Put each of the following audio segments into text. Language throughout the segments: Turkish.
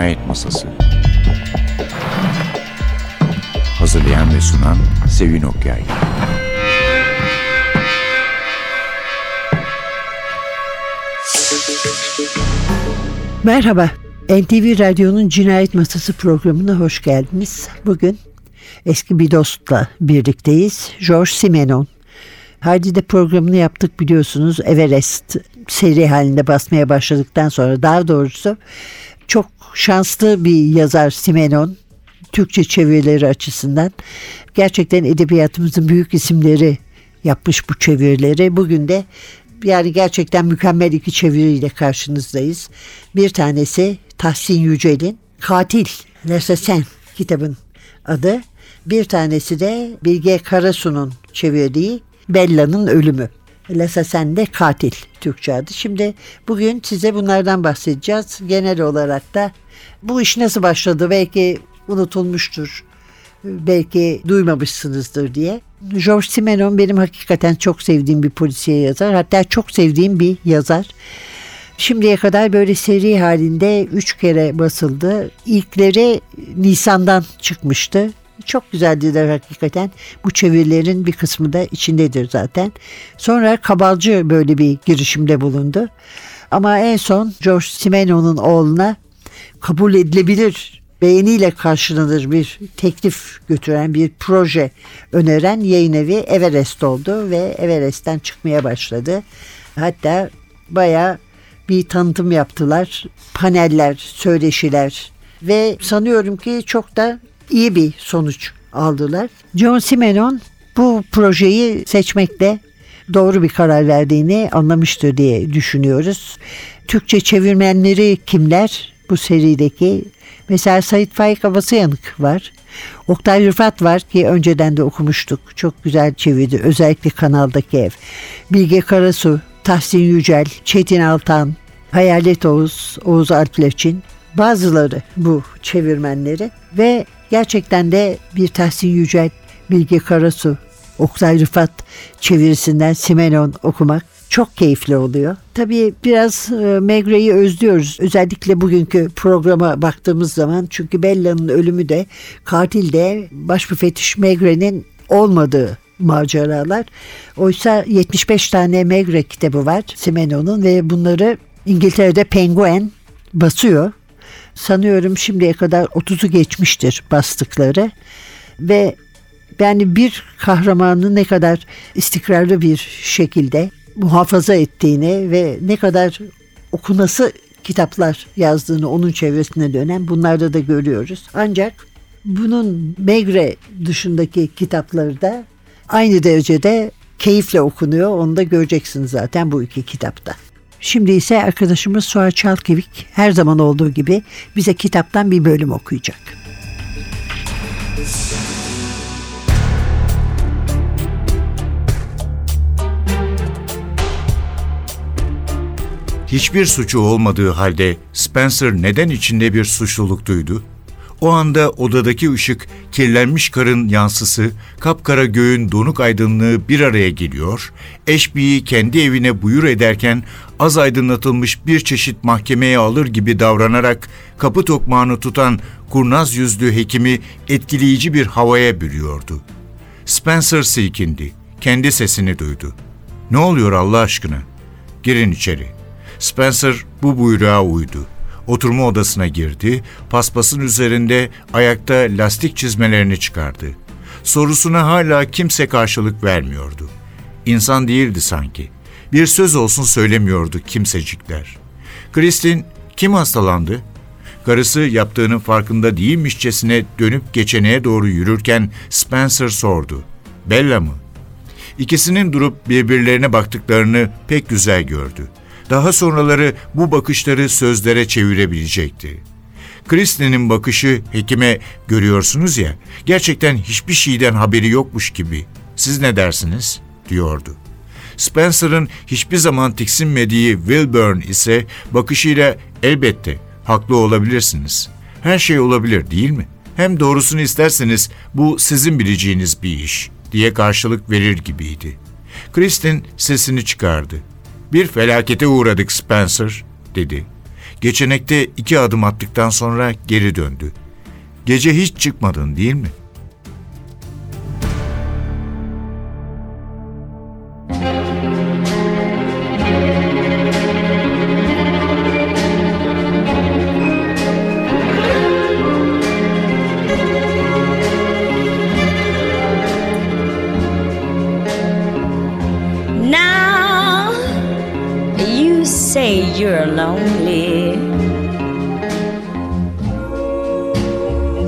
Cinayet Masası Hazırlayan ve sunan Sevin Okyay Merhaba, NTV Radyo'nun Cinayet Masası programına hoş geldiniz. Bugün eski bir dostla birlikteyiz. George Simenon. Hardy'de programını yaptık biliyorsunuz. Everest seri halinde basmaya başladıktan sonra daha doğrusu çok şanslı bir yazar Simenon. Türkçe çevirileri açısından gerçekten edebiyatımızın büyük isimleri yapmış bu çevirileri. Bugün de yani gerçekten mükemmel iki çeviriyle karşınızdayız. Bir tanesi Tahsin Yücel'in Katil L'assassin kitabın adı. Bir tanesi de Bilge Karasu'nun çevirdiği Bella'nın Ölümü. L'assassin de katil Türkçe adı. Şimdi bugün size bunlardan bahsedeceğiz. Genel olarak da bu iş nasıl başladı belki unutulmuştur belki duymamışsınızdır diye. George Simenon benim hakikaten çok sevdiğim bir polisiye yazar. Hatta çok sevdiğim bir yazar. Şimdiye kadar böyle seri halinde üç kere basıldı. İlkleri Nisan'dan çıkmıştı. Çok güzeldiler hakikaten. Bu çevirilerin bir kısmı da içindedir zaten. Sonra Kabalcı böyle bir girişimde bulundu. Ama en son George Simenon'un oğluna kabul edilebilir beğeniyle karşılanır bir teklif götüren bir proje öneren yayın evi Everest oldu ve Everest'ten çıkmaya başladı. Hatta baya bir tanıtım yaptılar. Paneller, söyleşiler ve sanıyorum ki çok da iyi bir sonuç aldılar. John Simenon bu projeyi seçmekle doğru bir karar verdiğini anlamıştır diye düşünüyoruz. Türkçe çevirmenleri kimler? Bu serideki Mesela Sait Faik Yanık var. Oktay Rıfat var ki önceden de okumuştuk. Çok güzel çevirdi. Özellikle kanaldaki ev. Bilge Karasu, Tahsin Yücel, Çetin Altan, Hayalet Oğuz, Oğuz Alpleçin. Bazıları bu çevirmenleri ve gerçekten de bir Tahsin Yücel, Bilge Karasu, Oktay Rıfat çevirisinden Simenon okumak çok keyifli oluyor. Tabii biraz e, Megre'yi özlüyoruz. Özellikle bugünkü programa baktığımız zaman çünkü Bella'nın ölümü de katil de başmüfettiş Megre'nin olmadığı maceralar. Oysa 75 tane Megre kitabı var Simenon'un ve bunları İngiltere'de Penguin basıyor. Sanıyorum şimdiye kadar 30'u geçmiştir bastıkları ve yani bir kahramanı ne kadar istikrarlı bir şekilde muhafaza ettiğini ve ne kadar okunası kitaplar yazdığını onun çevresine dönen bunlarda da görüyoruz. Ancak bunun Megre dışındaki kitapları da aynı derecede keyifle okunuyor. Onu da göreceksiniz zaten bu iki kitapta. Şimdi ise arkadaşımız Suat Çalkevik her zaman olduğu gibi bize kitaptan bir bölüm okuyacak. Hiçbir suçu olmadığı halde Spencer neden içinde bir suçluluk duydu? O anda odadaki ışık, kirlenmiş karın yansısı, kapkara göğün donuk aydınlığı bir araya geliyor, Eşbi'yi kendi evine buyur ederken az aydınlatılmış bir çeşit mahkemeye alır gibi davranarak kapı tokmağını tutan kurnaz yüzlü hekimi etkileyici bir havaya bürüyordu. Spencer silkindi, kendi sesini duydu. ''Ne oluyor Allah aşkına? Girin içeri.'' Spencer bu buyruğa uydu. Oturma odasına girdi, paspasın üzerinde ayakta lastik çizmelerini çıkardı. Sorusuna hala kimse karşılık vermiyordu. İnsan değildi sanki. Bir söz olsun söylemiyordu kimsecikler. Kristin kim hastalandı? Karısı yaptığının farkında değilmişçesine dönüp geçeneğe doğru yürürken Spencer sordu. Bella mı? İkisinin durup birbirlerine baktıklarını pek güzel gördü daha sonraları bu bakışları sözlere çevirebilecekti. Kristin'in bakışı hekime görüyorsunuz ya, gerçekten hiçbir şeyden haberi yokmuş gibi. Siz ne dersiniz? diyordu. Spencer'ın hiçbir zaman tiksinmediği Wilburn ise bakışıyla elbette haklı olabilirsiniz. Her şey olabilir değil mi? Hem doğrusunu isterseniz bu sizin bileceğiniz bir iş diye karşılık verir gibiydi. Kristin sesini çıkardı. Bir felakete uğradık Spencer, dedi. Geçenekte iki adım attıktan sonra geri döndü. Gece hiç çıkmadın değil mi? You're lonely.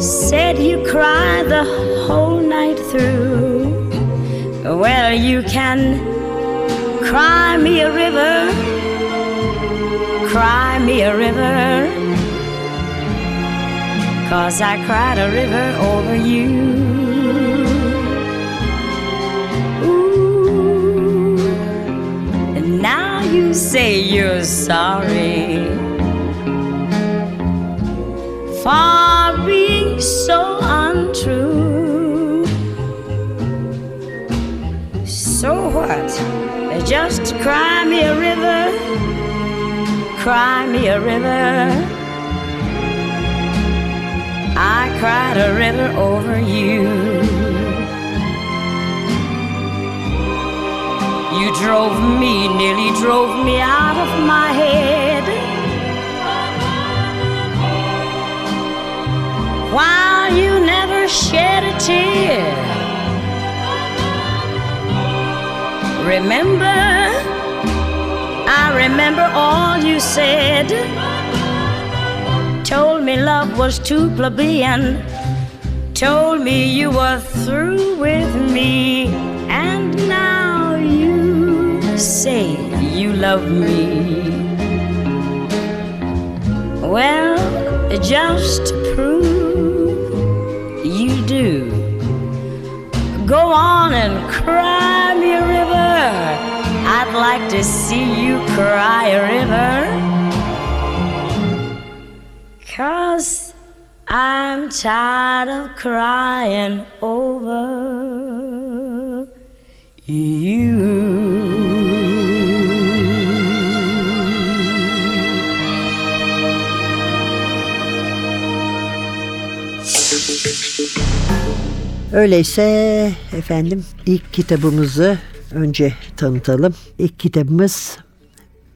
Said you cry the whole night through. Well, you can cry me a river, cry me a river. Cause I cried a river over you. You say you're sorry for being so untrue. So what? Just cry me a river, cry me a river. I cried a river over you. You drove me, nearly drove me out of my head. While you never shed a tear. Remember, I remember all you said. Told me love was too plebeian. Told me you were through with me. Love me. Well, just to prove you do. Go on and cry me a river. I'd like to see you cry a river. Cause I'm tired of crying over you. Öyleyse efendim ilk kitabımızı önce tanıtalım. İlk kitabımız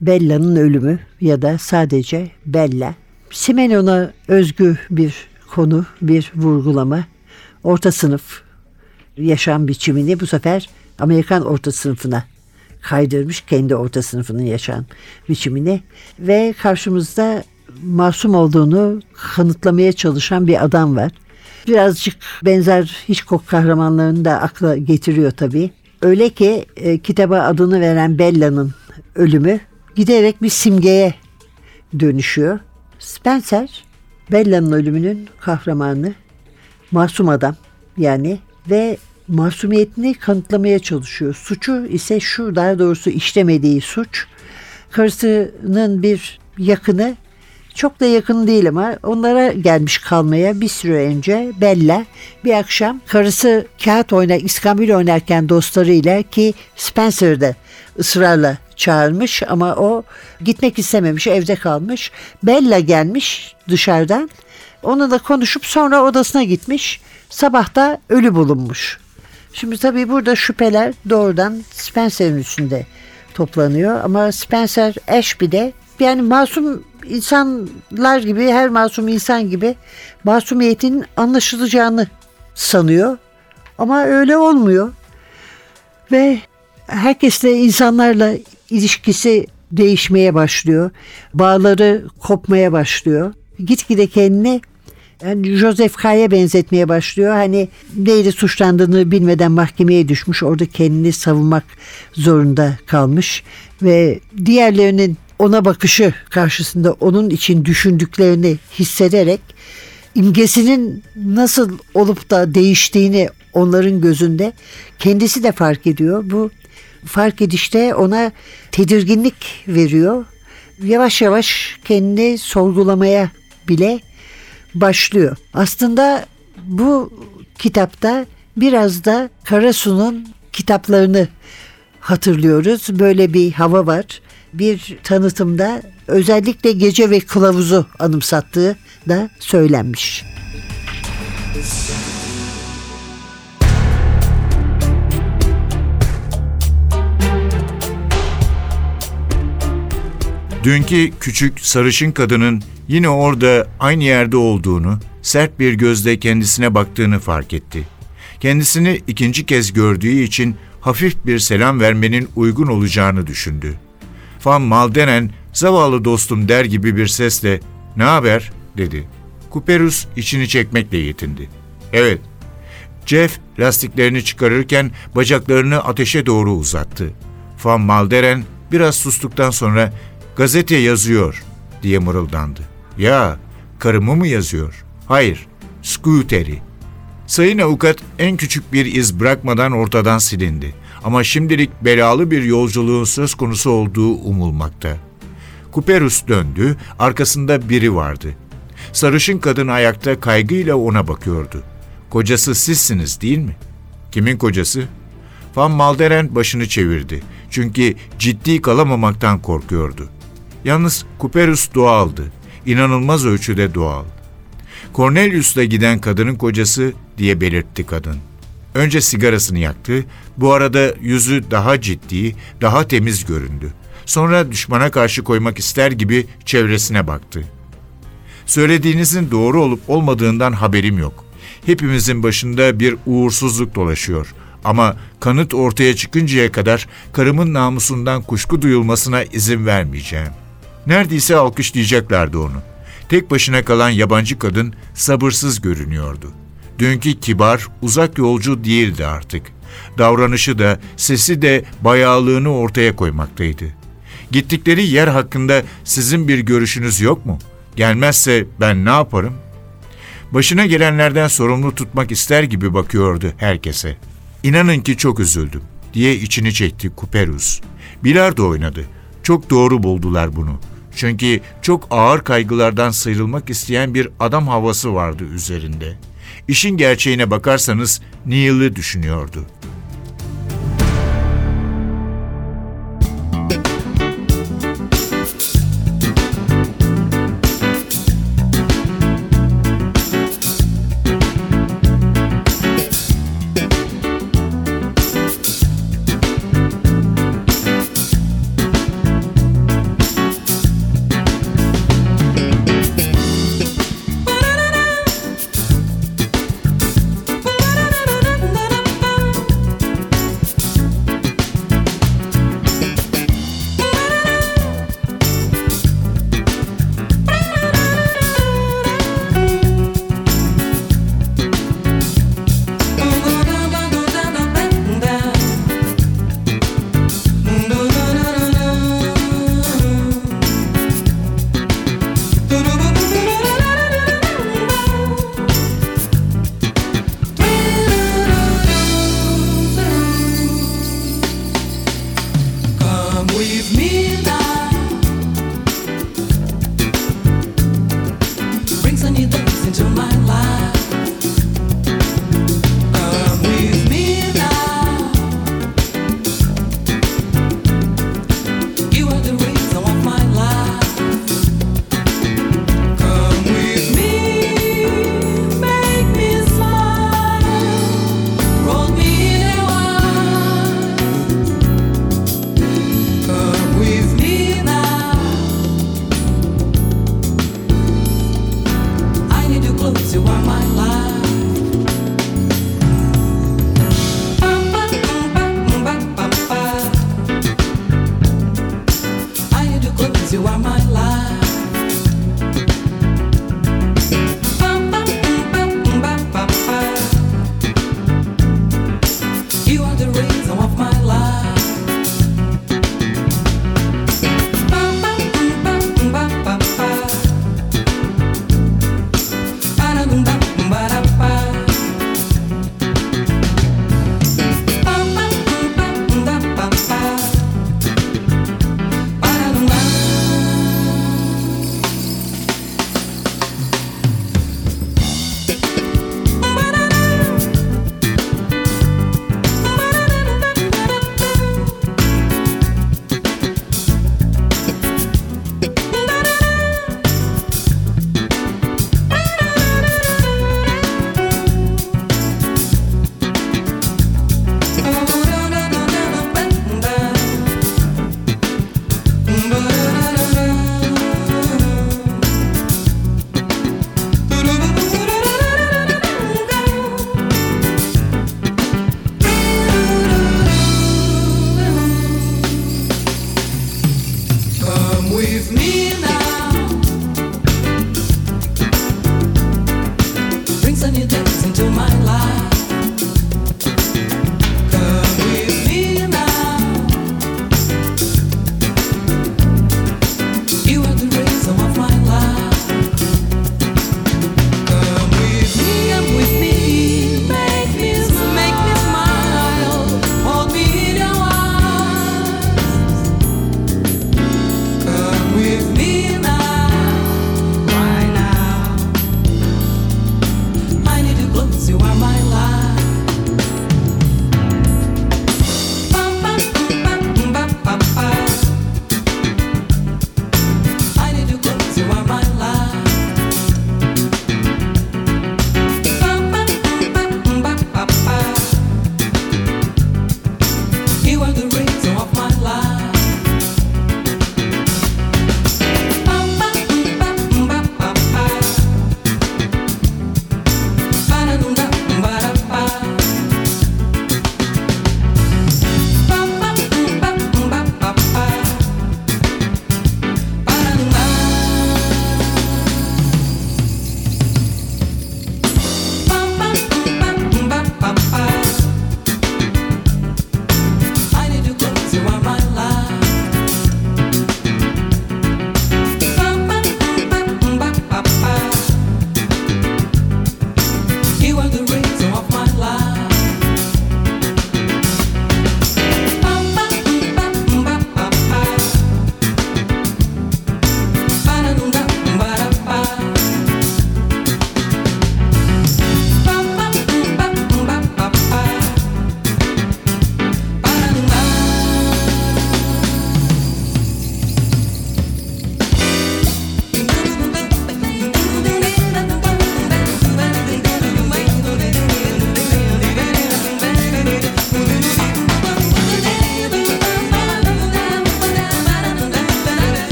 Bella'nın ölümü ya da sadece Bella. Simenon'a özgü bir konu, bir vurgulama. Orta sınıf yaşam biçimini bu sefer Amerikan orta sınıfına kaydırmış kendi orta sınıfının yaşam biçimini ve karşımızda masum olduğunu kanıtlamaya çalışan bir adam var. Birazcık benzer Hitchcock kahramanlarını da akla getiriyor tabii. Öyle ki e, kitaba adını veren Bella'nın ölümü giderek bir simgeye dönüşüyor. Spencer Bella'nın ölümünün kahramanı masum adam yani ve masumiyetini kanıtlamaya çalışıyor. Suçu ise şu daha doğrusu işlemediği suç karısının bir yakını çok da yakın değil ama onlara gelmiş kalmaya bir süre önce Bella bir akşam karısı kağıt oynar, iskambil oynarken dostlarıyla ki Spencer de ısrarla çağırmış ama o gitmek istememiş evde kalmış. Bella gelmiş dışarıdan onunla konuşup sonra odasına gitmiş sabahta ölü bulunmuş. Şimdi tabii burada şüpheler doğrudan Spencer'ın üstünde toplanıyor ama Spencer Ashby'de yani masum insanlar gibi her masum insan gibi masumiyetin anlaşılacağını sanıyor ama öyle olmuyor ve herkesle insanlarla ilişkisi değişmeye başlıyor bağları kopmaya başlıyor gitgide kendini yani Joseph K'ya benzetmeye başlıyor. Hani neyle suçlandığını bilmeden mahkemeye düşmüş. Orada kendini savunmak zorunda kalmış. Ve diğerlerinin ona bakışı karşısında onun için düşündüklerini hissederek imgesinin nasıl olup da değiştiğini onların gözünde kendisi de fark ediyor. Bu fark edişte ona tedirginlik veriyor. Yavaş yavaş kendini sorgulamaya bile başlıyor. Aslında bu kitapta biraz da Karasu'nun kitaplarını hatırlıyoruz. Böyle bir hava var. Bir tanıtımda özellikle gece ve kılavuzu anımsattığı da söylenmiş. Dünkü küçük sarışın kadının yine orada aynı yerde olduğunu, sert bir gözle kendisine baktığını fark etti. Kendisini ikinci kez gördüğü için hafif bir selam vermenin uygun olacağını düşündü. Van Maldenen zavallı dostum der gibi bir sesle "Ne haber?" dedi. Kuperus içini çekmekle yetindi. "Evet." Jeff lastiklerini çıkarırken bacaklarını ateşe doğru uzattı. Van Malderen biraz sustuktan sonra gazete yazıyor diye mırıldandı. Ya karımı mı yazıyor? Hayır, Scooter'i. Sayın avukat en küçük bir iz bırakmadan ortadan silindi. Ama şimdilik belalı bir yolculuğun söz konusu olduğu umulmakta. Kuperus döndü, arkasında biri vardı. Sarışın kadın ayakta kaygıyla ona bakıyordu. Kocası sizsiniz değil mi? Kimin kocası? Van Malderen başını çevirdi. Çünkü ciddi kalamamaktan korkuyordu. Yalnız Kuperus doğaldı. İnanılmaz ölçüde doğal. Cornelius'la giden kadının kocası diye belirtti kadın. Önce sigarasını yaktı, bu arada yüzü daha ciddi, daha temiz göründü. Sonra düşmana karşı koymak ister gibi çevresine baktı. Söylediğinizin doğru olup olmadığından haberim yok. Hepimizin başında bir uğursuzluk dolaşıyor. Ama kanıt ortaya çıkıncaya kadar karımın namusundan kuşku duyulmasına izin vermeyeceğim. Neredeyse alkışlayacaklardı onu. Tek başına kalan yabancı kadın sabırsız görünüyordu. Dünkü kibar, uzak yolcu değildi artık. Davranışı da, sesi de bayağılığını ortaya koymaktaydı. Gittikleri yer hakkında sizin bir görüşünüz yok mu? Gelmezse ben ne yaparım? Başına gelenlerden sorumlu tutmak ister gibi bakıyordu herkese. İnanın ki çok üzüldüm diye içini çekti Kuperus. Bilardo oynadı. Çok doğru buldular bunu. Çünkü çok ağır kaygılardan sıyrılmak isteyen bir adam havası vardı üzerinde. İşin gerçeğine bakarsanız Neil'i düşünüyordu.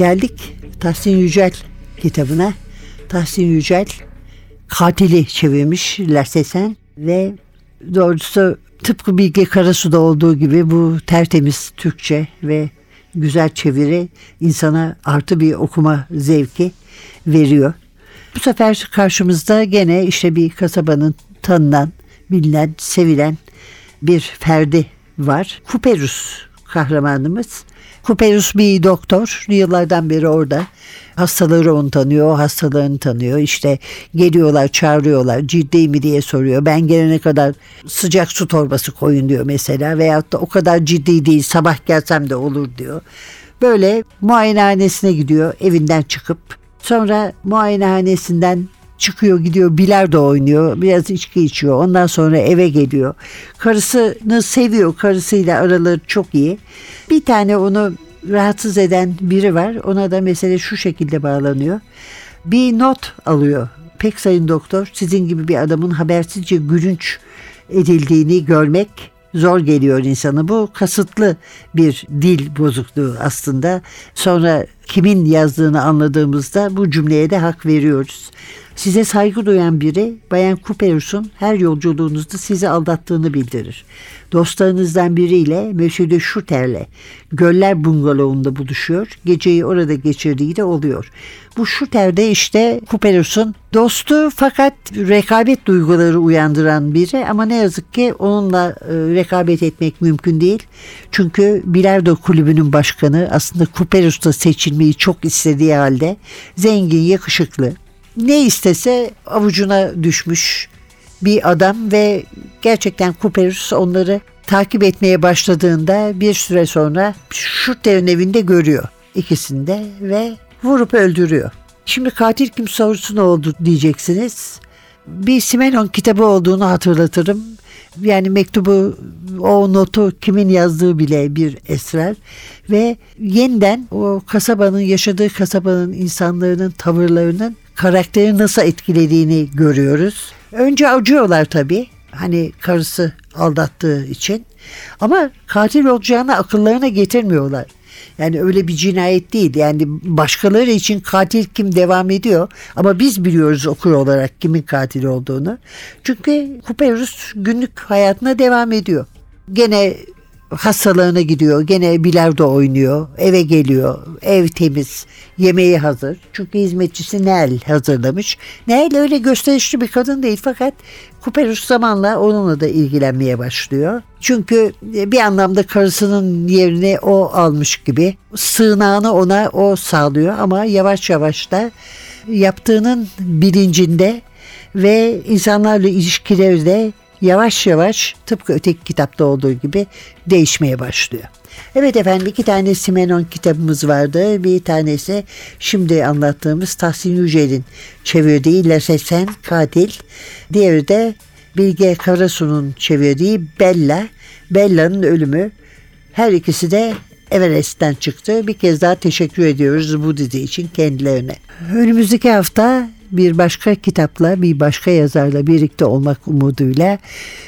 Geldik Tahsin Yücel kitabına. Tahsin Yücel katili çevirmiş Lasesen ve doğrusu tıpkı Bilge Karasu'da olduğu gibi bu tertemiz Türkçe ve güzel çeviri insana artı bir okuma zevki veriyor. Bu sefer karşımızda gene işte bir kasabanın tanınan, bilinen, sevilen bir ferdi var. Kuperus kahramanımız. Kuperus bir doktor. Yıllardan beri orada. Hastaları onu tanıyor, hastalarını tanıyor. İşte geliyorlar, çağırıyorlar. Ciddi mi diye soruyor. Ben gelene kadar sıcak su torbası koyun diyor mesela. Veyahut da o kadar ciddi değil, sabah gelsem de olur diyor. Böyle muayenehanesine gidiyor evinden çıkıp. Sonra muayenehanesinden çıkıyor gidiyor bilardo oynuyor biraz içki içiyor ondan sonra eve geliyor karısını seviyor karısıyla araları çok iyi bir tane onu rahatsız eden biri var ona da mesele şu şekilde bağlanıyor bir not alıyor pek sayın doktor sizin gibi bir adamın habersizce gülünç edildiğini görmek zor geliyor insana. Bu kasıtlı bir dil bozukluğu aslında. Sonra kimin yazdığını anladığımızda bu cümleye de hak veriyoruz. Size saygı duyan biri Bayan Cooperus'un her yolculuğunuzda sizi aldattığını bildirir. Dostlarınızdan biriyle Monsieur de Shooter'le Göller Bungalov'unda buluşuyor. Geceyi orada geçirdiği de oluyor. Bu Shooter de işte Cooperus'un dostu fakat rekabet duyguları uyandıran biri ama ne yazık ki onunla e, rekabet etmek mümkün değil. Çünkü Bilardo kulübünün başkanı aslında Cooperus'ta seçilmeyi çok istediği halde zengin, yakışıklı, ne istese avucuna düşmüş bir adam ve gerçekten Cooperus onları takip etmeye başladığında bir süre sonra Schutter'in evinde görüyor ikisini de ve vurup öldürüyor. Şimdi katil kim sorusu ne oldu diyeceksiniz. Bir Simenon kitabı olduğunu hatırlatırım. Yani mektubu, o notu kimin yazdığı bile bir esrer. Ve yeniden o kasabanın, yaşadığı kasabanın insanların tavırlarının karakteri nasıl etkilediğini görüyoruz. Önce acıyorlar tabii. Hani karısı aldattığı için. Ama katil olacağını akıllarına getirmiyorlar. Yani öyle bir cinayet değil. Yani başkaları için katil kim devam ediyor. Ama biz biliyoruz okur olarak kimin katil olduğunu. Çünkü Kuperus günlük hayatına devam ediyor. Gene hastalarına gidiyor. Gene bilardo oynuyor. Eve geliyor. Ev temiz. Yemeği hazır. Çünkü hizmetçisi Nel hazırlamış. Nel öyle gösterişli bir kadın değil fakat Kuperus zamanla onunla da ilgilenmeye başlıyor. Çünkü bir anlamda karısının yerini o almış gibi. Sığınağını ona o sağlıyor ama yavaş yavaş da yaptığının bilincinde ve insanlarla ilişkileri de yavaş yavaş tıpkı öteki kitapta olduğu gibi değişmeye başlıyor. Evet efendim iki tane Simenon kitabımız vardı. Bir tanesi şimdi anlattığımız Tahsin Yücel'in çevirdiği Lasesen Katil. Diğeri de Bilge Karasu'nun çevirdiği Bella. Bella'nın ölümü. Her ikisi de Everest'ten çıktı. Bir kez daha teşekkür ediyoruz bu dizi için kendilerine. Önümüzdeki hafta bir başka kitapla, bir başka yazarla birlikte olmak umuduyla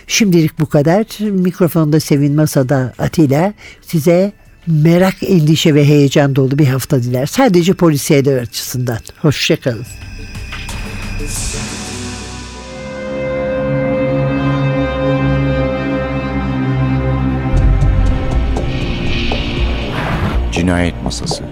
şimdilik bu kadar. Mikrofonda Sevin Masa'da Atilla size merak, endişe ve heyecan dolu bir hafta diler. Sadece polisiyeler açısından. Hoşçakalın. Cinayet Masası